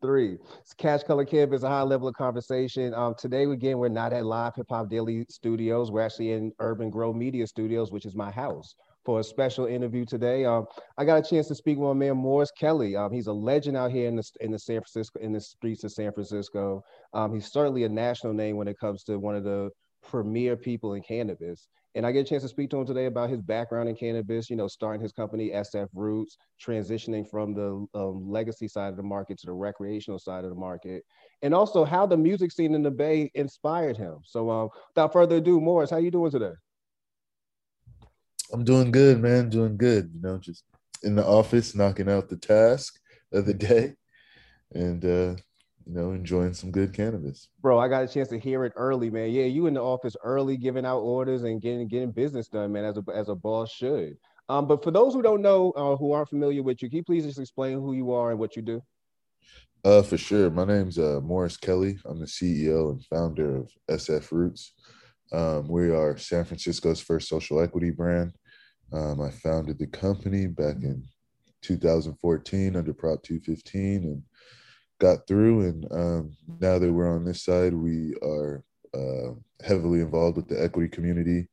three. It's Cash Color Cannabis, a high level of conversation. Um, today, again, we're not at Live Hip Hop Daily Studios. We're actually in Urban Grow Media Studios, which is my house, for a special interview today. Um, I got a chance to speak with my man Morris Kelly. Um, he's a legend out here in the in the San Francisco in the streets of San Francisco. Um, he's certainly a national name when it comes to one of the premier people in cannabis. And I get a chance to speak to him today about his background in cannabis, you know, starting his company SF Roots, transitioning from the um, legacy side of the market to the recreational side of the market, and also how the music scene in the Bay inspired him. So um, without further ado, Morris, how you doing today? I'm doing good, man. Doing good. You know, just in the office, knocking out the task of the day, and uh, you know, enjoying some good cannabis. Bro, I got a chance to hear it early, man. Yeah, you in the office early, giving out orders and getting getting business done, man, as a as a boss should. Um, but for those who don't know, uh, who aren't familiar with you, can you please just explain who you are and what you do? Uh, for sure. My name's uh, Morris Kelly. I'm the CEO and founder of SF Roots. Um, we are San Francisco's first social equity brand. Um, I founded the company back in 2014 under Prop 215 and got through. And um, now that we're on this side, we are uh, heavily involved with the equity community,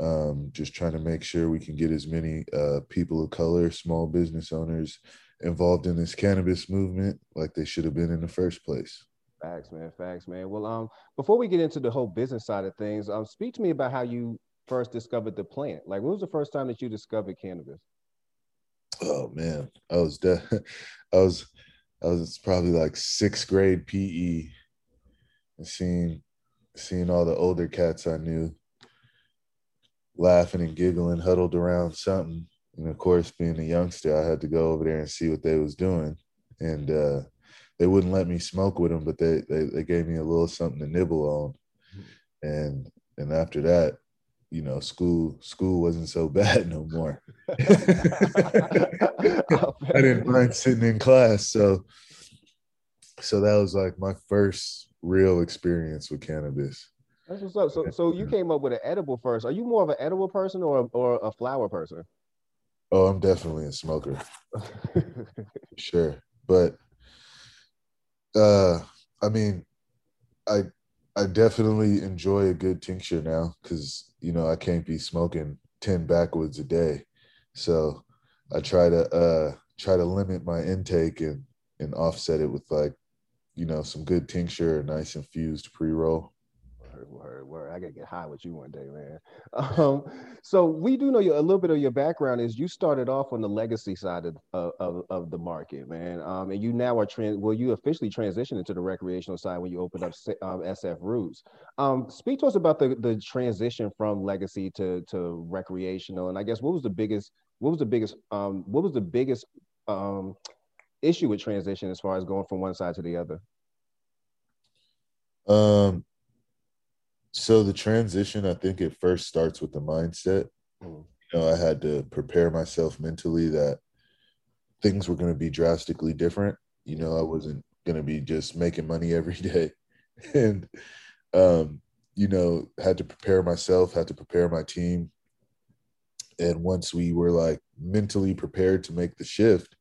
um, just trying to make sure we can get as many uh, people of color, small business owners involved in this cannabis movement like they should have been in the first place. Facts, man. Facts, man. Well, um, before we get into the whole business side of things, um, speak to me about how you first discovered the plant. Like, when was the first time that you discovered cannabis? Oh man, I was de- I was I was probably like sixth grade PE and seeing seeing all the older cats I knew laughing and giggling, huddled around something. And of course, being a youngster, I had to go over there and see what they was doing. And uh, they wouldn't let me smoke with them, but they, they they gave me a little something to nibble on. And and after that, you know, school school wasn't so bad no more. I didn't mind sitting in class, so so that was like my first real experience with cannabis. That's what's up. So so you came up with an edible first. Are you more of an edible person or or a flower person? Oh, I'm definitely a smoker. sure. But uh I mean I I definitely enjoy a good tincture now because you know, I can't be smoking 10 backwoods a day. So I try to uh try to limit my intake and and offset it with like, you know, some good tincture, nice infused pre-roll. Word, word. I gotta get high with you one day, man. Um, so we do know you, a little bit of your background is you started off on the legacy side of, of, of the market, man. Um, and you now are trans. Well, you officially transitioned into the recreational side when you opened up um, SF Roots. Um, speak to us about the the transition from legacy to to recreational, and I guess what was the biggest what was the biggest um, what was the biggest um, issue with transition as far as going from one side to the other? Um, so the transition, I think it first starts with the mindset. Mm. You know, I had to prepare myself mentally that things were going to be drastically different. You know, I wasn't going to be just making money every day, and um, you know, had to prepare myself, had to prepare my team. And once we were like mentally prepared to make the shift,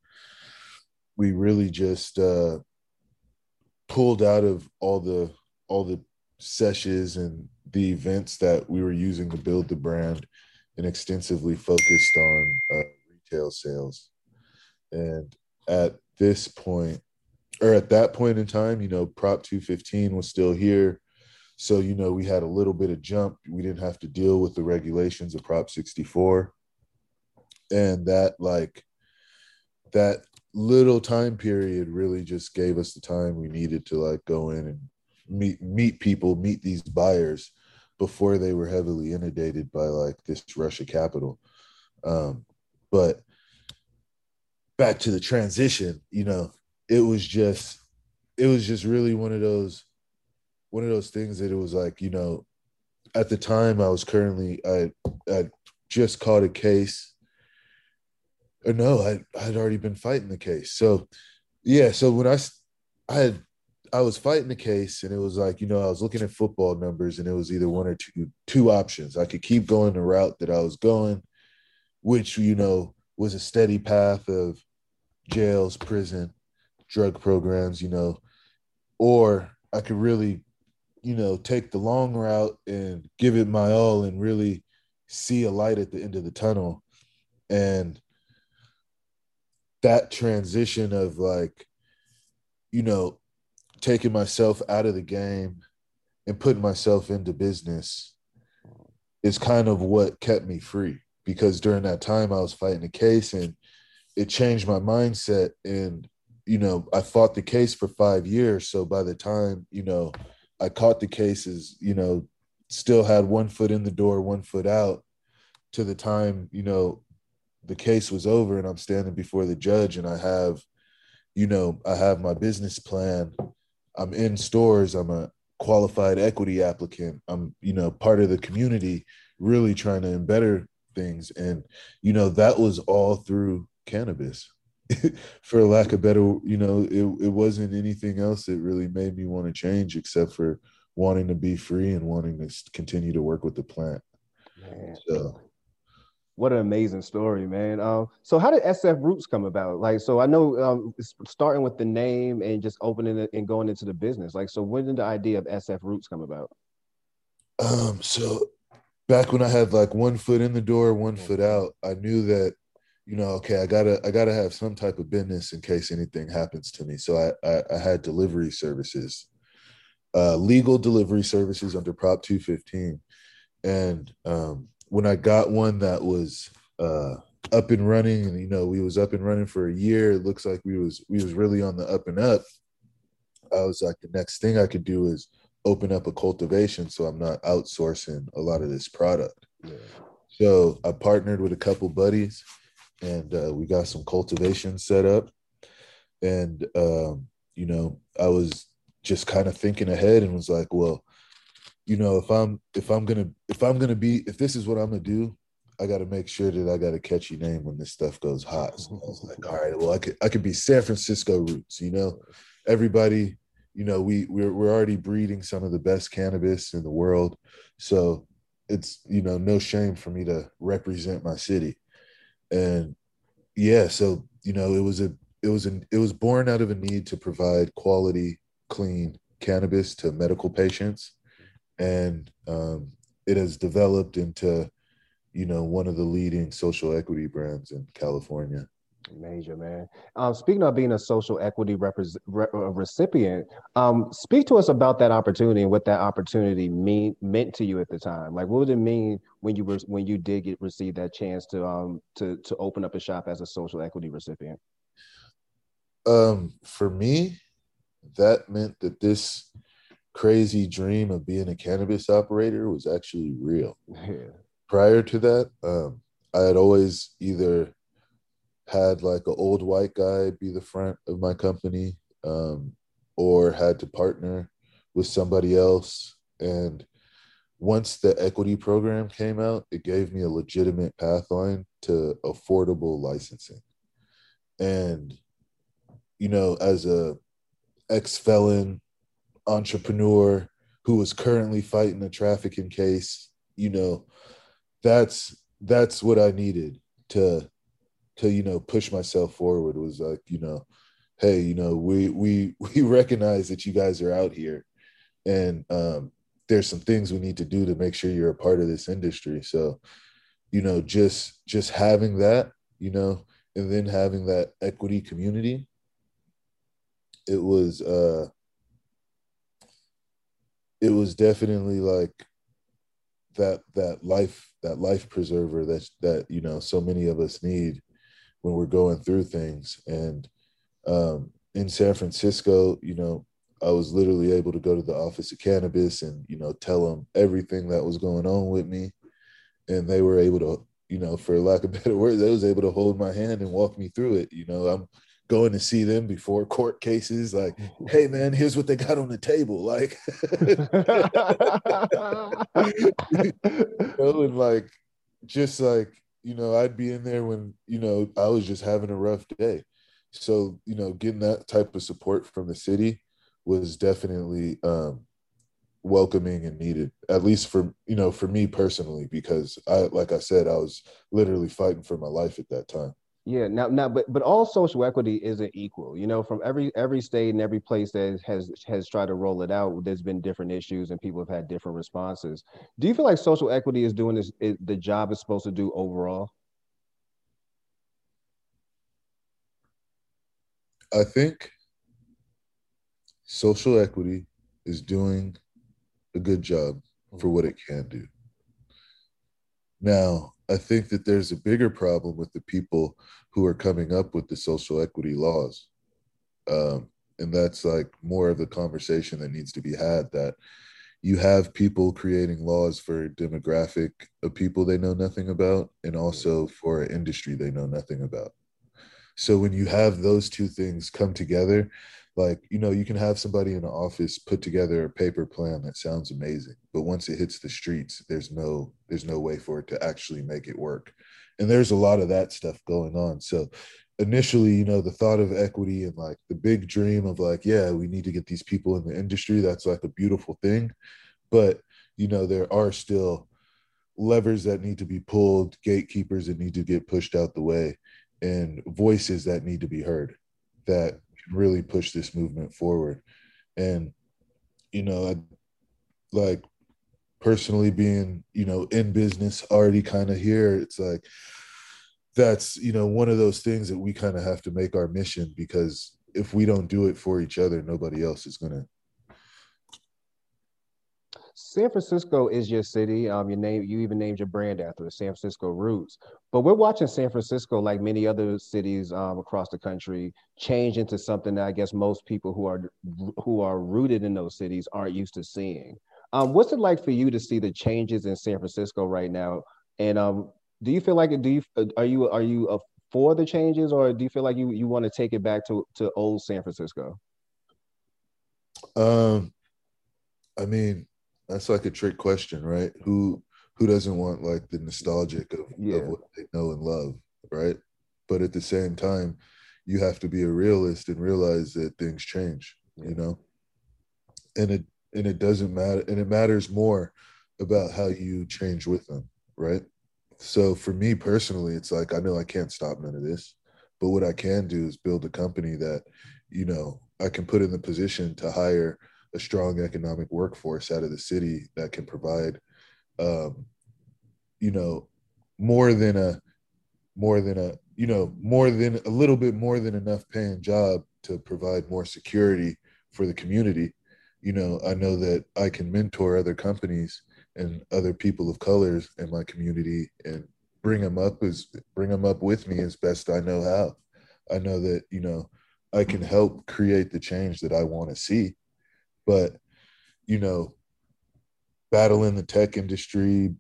we really just uh, pulled out of all the all the sessions and the events that we were using to build the brand and extensively focused on uh, retail sales. And at this point, or at that point in time, you know, Prop 215 was still here. So, you know, we had a little bit of jump. We didn't have to deal with the regulations of Prop 64. And that, like, that little time period really just gave us the time we needed to, like, go in and meet meet people, meet these buyers before they were heavily inundated by like this rush of capital. Um, but back to the transition, you know, it was just it was just really one of those one of those things that it was like, you know, at the time I was currently I I just caught a case. Or no, I I'd already been fighting the case. So yeah, so when I I had I was fighting the case, and it was like you know I was looking at football numbers, and it was either one or two two options. I could keep going the route that I was going, which you know was a steady path of jails, prison, drug programs, you know, or I could really, you know, take the long route and give it my all and really see a light at the end of the tunnel. And that transition of like, you know, taking myself out of the game and putting myself into business is kind of what kept me free. Because during that time I was fighting a case and it changed my mindset. And you know I fought the case for 5 years. So by the time you know I caught the cases you know still had one foot in the door one foot out to the time you know the case was over and I'm standing before the judge and I have you know I have my business plan I'm in stores I'm a qualified equity applicant I'm you know part of the community really trying to better things. And you know that was all through cannabis. For lack of better you know it, it wasn't anything else that really made me want to change except for wanting to be free and wanting to continue to work with the plant. Man. so what an amazing story, man. Um, so how did SF Roots come about? Like, so I know um, starting with the name and just opening it and going into the business. Like, so when did the idea of SF Roots come about? Um, so back when I had like one foot in the door, one foot out, I knew that, you know, okay, I gotta, I gotta have some type of business in case anything happens to me. So I, I, I had delivery services, uh, legal delivery services under Prop 215. And um, when I got one that was uh, up and running, and you know, we was up and running for a year, it looks like we was, we was really on the up and up. I was like, the next thing I could do is open up a cultivation so I'm not outsourcing a lot of this product. Yeah. So I partnered with a couple buddies and uh, we got some cultivation set up. And, um, you know, I was just kind of thinking ahead and was like, well, you know, if I'm if I'm gonna if I'm gonna be if this is what I'm gonna do, I got to make sure that I got a catchy name when this stuff goes hot. So I was like, all right, well, I could I could be San Francisco roots, you know. Everybody you know we we're, we're already breeding some of the best cannabis in the world so it's you know no shame for me to represent my city and yeah so you know it was a it was an it was born out of a need to provide quality clean cannabis to medical patients and um, it has developed into you know one of the leading social equity brands in california Major man. Um, speaking of being a social equity repres- re- uh, recipient, um, speak to us about that opportunity and what that opportunity mean meant to you at the time. Like, what did it mean when you were when you did get receive that chance to um to to open up a shop as a social equity recipient? Um, for me, that meant that this crazy dream of being a cannabis operator was actually real. Yeah. Prior to that, um, I had always either had like an old white guy be the front of my company um, or had to partner with somebody else and once the equity program came out it gave me a legitimate pathline to affordable licensing and you know as a ex-felon entrepreneur who was currently fighting a trafficking case you know that's that's what i needed to to you know push myself forward was like you know hey you know we we we recognize that you guys are out here and um there's some things we need to do to make sure you're a part of this industry. So you know just just having that you know and then having that equity community it was uh it was definitely like that that life that life preserver that that you know so many of us need when we're going through things. And um, in San Francisco, you know, I was literally able to go to the office of cannabis and, you know, tell them everything that was going on with me. And they were able to, you know, for lack of better words, they was able to hold my hand and walk me through it. You know, I'm going to see them before court cases, like, hey man, here's what they got on the table. Like you know, and like just like you know, I'd be in there when, you know, I was just having a rough day. So, you know, getting that type of support from the city was definitely um, welcoming and needed, at least for, you know, for me personally, because I, like I said, I was literally fighting for my life at that time. Yeah, now, now, but but all social equity isn't equal. You know, from every every state and every place that has has tried to roll it out, there's been different issues and people have had different responses. Do you feel like social equity is doing this? Is, the job is supposed to do overall? I think social equity is doing a good job for what it can do. Now, I think that there's a bigger problem with the people who are coming up with the social equity laws. Um, and that's like more of the conversation that needs to be had that you have people creating laws for a demographic of people they know nothing about and also for an industry they know nothing about. So when you have those two things come together, like you know you can have somebody in the office put together a paper plan that sounds amazing but once it hits the streets there's no there's no way for it to actually make it work. And there's a lot of that stuff going on. So initially you know the thought of equity and like the big dream of like yeah we need to get these people in the industry that's like a beautiful thing. But you know there are still levers that need to be pulled gatekeepers that need to get pushed out the way and voices that need to be heard that really push this movement forward. And, you know, I, like personally being, you know, in business already kind of here, it's like, that's, you know, one of those things that we kind of have to make our mission because if we don't do it for each other, nobody else is going to San Francisco is your city. Um, your name, you even named your brand after the San Francisco roots. But we're watching San Francisco, like many other cities um, across the country, change into something that I guess most people who are who are rooted in those cities aren't used to seeing. Um, what's it like for you to see the changes in San Francisco right now? And um, do you feel like do you are you are you uh, for the changes, or do you feel like you you want to take it back to to old San Francisco? Um, I mean, that's like a trick question, right? Who who doesn't want like the nostalgic of, yeah. of what they know and love, right? But at the same time, you have to be a realist and realize that things change, yeah. you know? And it and it doesn't matter and it matters more about how you change with them, right? So for me personally, it's like I know I can't stop none of this, but what I can do is build a company that, you know, I can put in the position to hire a strong economic workforce out of the city that can provide, um, you know, more than a, more than a, you know, more than a little bit more than enough paying job to provide more security for the community. You know, I know that I can mentor other companies and other people of colors in my community and bring them up as bring them up with me as best I know how. I know that, you know, I can help create the change that I want to see but you know battling the tech industry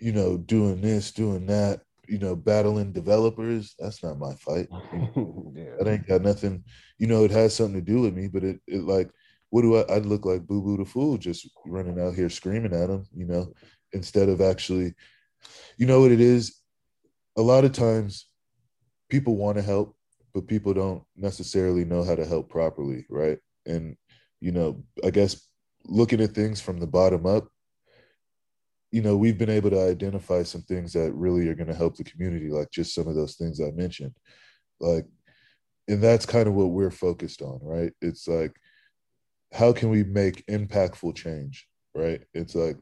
you know doing this doing that you know battling developers that's not my fight. Yeah. that ain't got nothing you know it has something to do with me but it, it like what do i i'd look like boo boo the fool just running out here screaming at them you know instead of actually you know what it is? A lot of times people want to help but people don't necessarily know how to help properly right? And you know, I guess looking at things from the bottom up, you know, we've been able to identify some things that really are going to help the community, like just some of those things I mentioned. Like, and that's kind of what we're focused on, right? It's like, how can we make impactful change, right? It's like,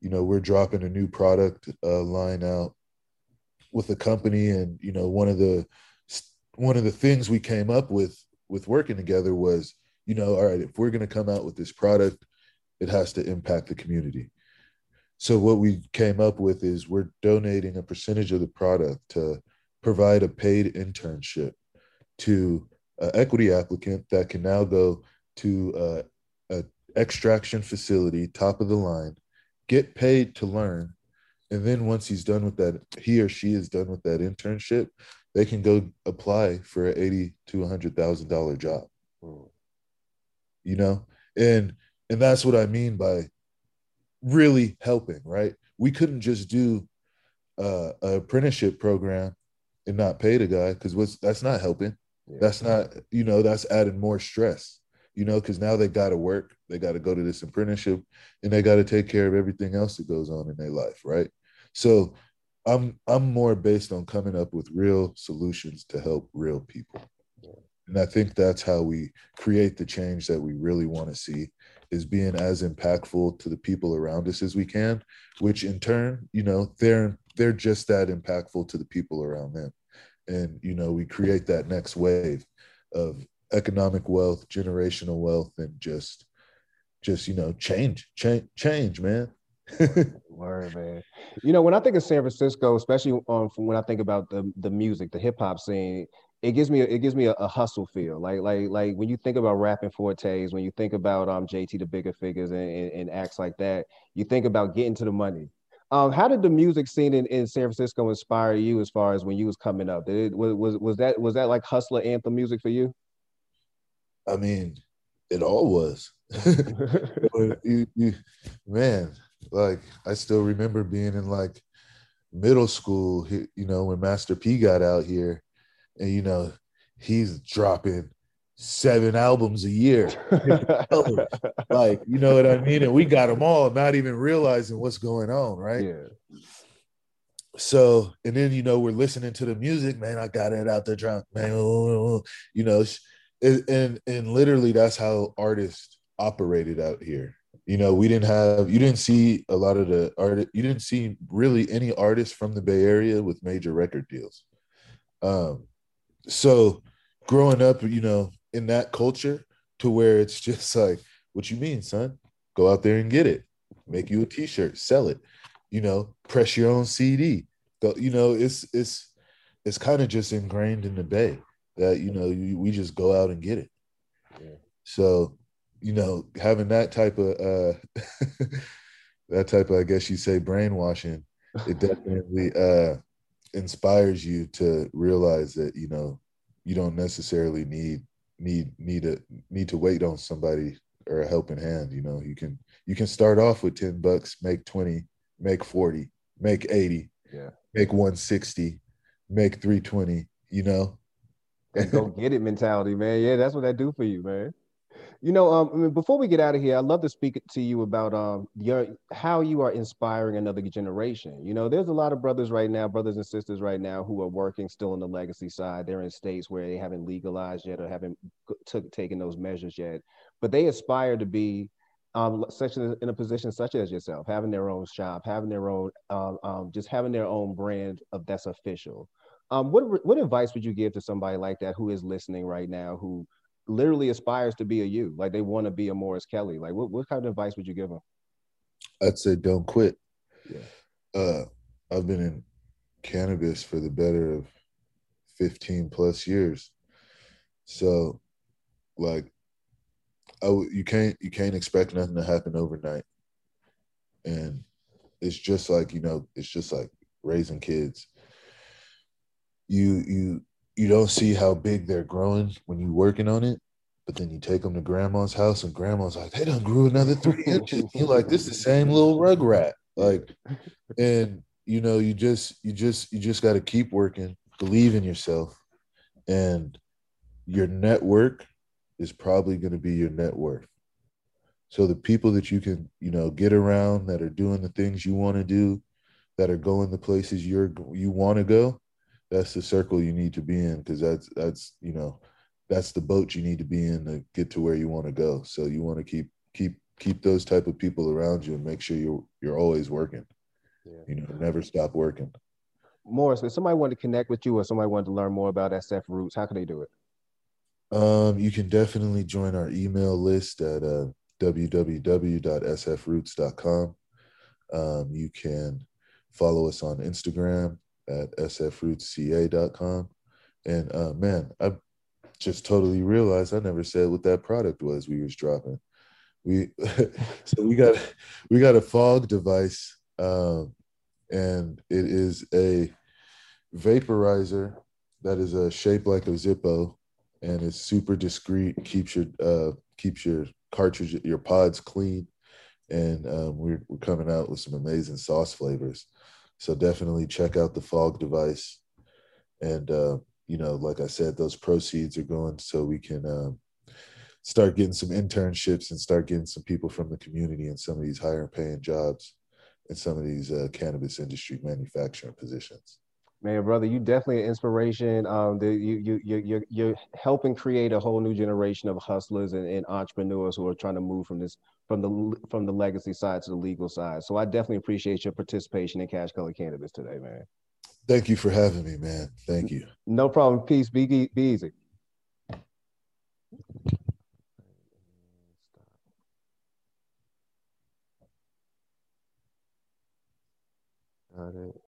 you know, we're dropping a new product uh, line out with a company, and you know, one of the one of the things we came up with with working together was you know, all right, if we're going to come out with this product, it has to impact the community. So what we came up with is we're donating a percentage of the product to provide a paid internship to an equity applicant that can now go to a, a extraction facility, top of the line, get paid to learn, and then once he's done with that, he or she is done with that internship, they can go apply for an eighty to a hundred thousand dollar job. Mm you know? And and that's what i mean by really helping right? We couldn't just do uh, a apprenticeship program and not pay the guy because what's that's not helping. Yeah. that's not you know that's adding more stress you know? Because now they got to work they got to go to this apprenticeship and they got to take care of everything else that goes on in their life right? So I'm I'm more based on coming up with real solutions to help real people. And I think that's how we create the change that we really want to see is being as impactful to the people around us as we can, which in turn, you know, they're they're just that impactful to the people around them. And you know, we create that next wave of economic wealth, generational wealth, and just just you know, change, change, change, man. Word, man. You know, when I think of San Francisco, especially um, when I think about the the music, the hip hop scene, it gives me a, it gives me a, a, hustle feel. Like like like when you think about Rappin' 4-Tay, when you think about um JT the Bigga Figga and, and, and acts like that, you think about getting to the money. Um, how did the music scene in, in San Francisco inspire you as far as when you was coming up? Did it, was, was was that was that like hustler anthem music for you? I mean, it all was. you, you, man, like I still remember being in like middle school, you know, when Master P got out here, and you know, he's dropping seven albums a year. like, you know what I mean? And we got them all, not even realizing what's going on, right? Yeah. So, and then you know, we're listening to the music, man. I got it out there, drunk, man. You know, and and literally that's how artists operated out here you know we didn't have you didn't see a lot of the art you didn't see really any artists from the bay area with major record deals um so growing up you know in that culture to where it's just like what you mean son? Go out there and get it. Make you a t-shirt. Sell it. You know press your own cd go you know it's it's it's kind of just ingrained in the bay that you know you, we just go out and get it. Yeah. so you know, having that type of uh that type of I guess you say brainwashing, it definitely uh inspires you to realize that, you know, you don't necessarily need need need a need to wait on somebody or a helping hand. You know, you can you can start off with 10 bucks, make 20, make 40, make 80, yeah, make 160, make 320, you know. And go get it mentality, man. Yeah, that's what that do for you, man. You know, um, I mean, before we get out of here, I'd love to speak to you about um, your how you are inspiring another generation. You know, there's a lot of brothers right now, brothers and sisters right now, who are working still on the legacy side. They're in states where they haven't legalized yet or haven't took taken those measures yet, but they aspire to be um, such in a position such as yourself, having their own shop, having their own, um, um, just having their own brand of that's official. Um, what what advice would you give to somebody like that who is listening right now, who literally aspires to be a you. Like they want to be a Morris Kelly. Like what, what kind of advice would you give them? I'd say don't quit. Yeah. Uh, I've been in cannabis for the better of 15 plus years. So like I w- you can't you can't expect nothing to happen overnight. And it's just like, you know, it's just like raising kids. You you you don't see how big they're growing when you're working on it. But then you take them to grandma's house, and grandma's like, they done grew another three inches. You're like, this is the same little rug rat. Like, and you know, you just, you just, you just got to keep working, believe in yourself, and your network is probably going to be your net worth. So the people that you can, you know, get around that are doing the things you want to do, that are going the places you're you want to go, that's the circle you need to be in because that's that's you know that's the boat you need to be in to get to where you want to go. So you want to keep keep keep those type of people around you and make sure you're you're always working. Yeah. you know never stop working. Morris if somebody wanted to connect with you or somebody wanted to learn more about sf roots how can they do it? Um you can definitely join our email list at uh, www.sfroots.com um, you can follow us on instagram at sfrootsca.com. And uh, man, I just totally realized I never said what that product was we was dropping. We so we got we got a fog device, um, and it is a vaporizer that is a shape like a Zippo, and it's super discreet. Keeps your uh, keeps your cartridge your pods clean, and um, we're we're coming out with some amazing sauce flavors. So definitely check out the fog device. And, uh, you know, like I said, those proceeds are going so we can um, start getting some internships and start getting some people from the community in some of these higher paying jobs. in some of these uh, cannabis industry manufacturing positions. Man, brother, you definitely an inspiration. Um, the, you you you you're, you're helping create a whole new generation of hustlers and, and entrepreneurs who are trying to move from this from the from the legacy side to the legal side. So I definitely appreciate your participation in Cash Color Cannabis today, man. Thank you for having me, man. Thank you. No problem. Peace. Be, be easy. Got it.